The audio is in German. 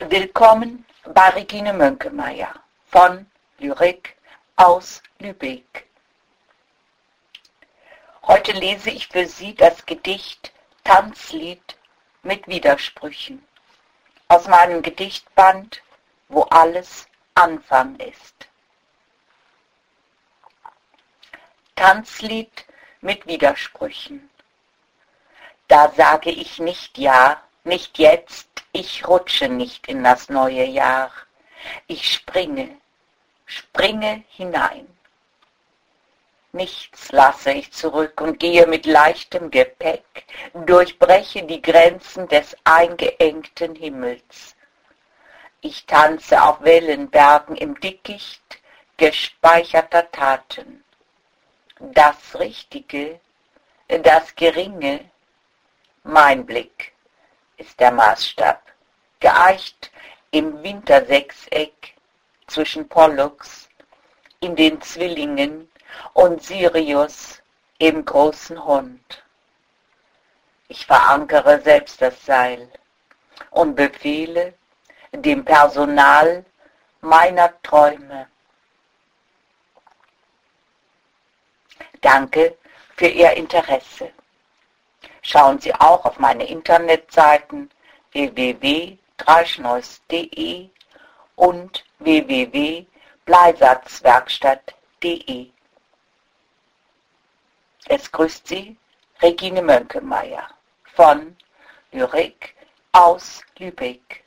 Willkommen bei Regine Mönkemeyer von Lyrik aus Lübeck. Heute lese ich für Sie das Gedicht Tanzlied mit Widersprüchen aus meinem Gedichtband, wo alles Anfang ist. Tanzlied mit Widersprüchen. Da sage ich nicht ja, nicht jetzt, ich rutsche nicht in das neue Jahr. Ich springe, springe hinein. Nichts lasse ich zurück und gehe mit leichtem Gepäck, durchbreche die Grenzen des eingeengten Himmels. Ich tanze auf Wellenbergen im Dickicht gespeicherter Taten. Das Richtige, das Geringe, mein Blick ist der Maßstab, geeicht im Wintersechseck zwischen Pollux, in den Zwillingen und Sirius im großen Hund. Ich verankere selbst das Seil und befehle dem Personal meiner Träume. Danke für Ihr Interesse. Schauen Sie auch auf meine Internetseiten www.dreischneus.de und www.bleisatzwerkstatt.de. Es grüßt Sie Regine Mönkemeyer von Lyrik aus Lübeck.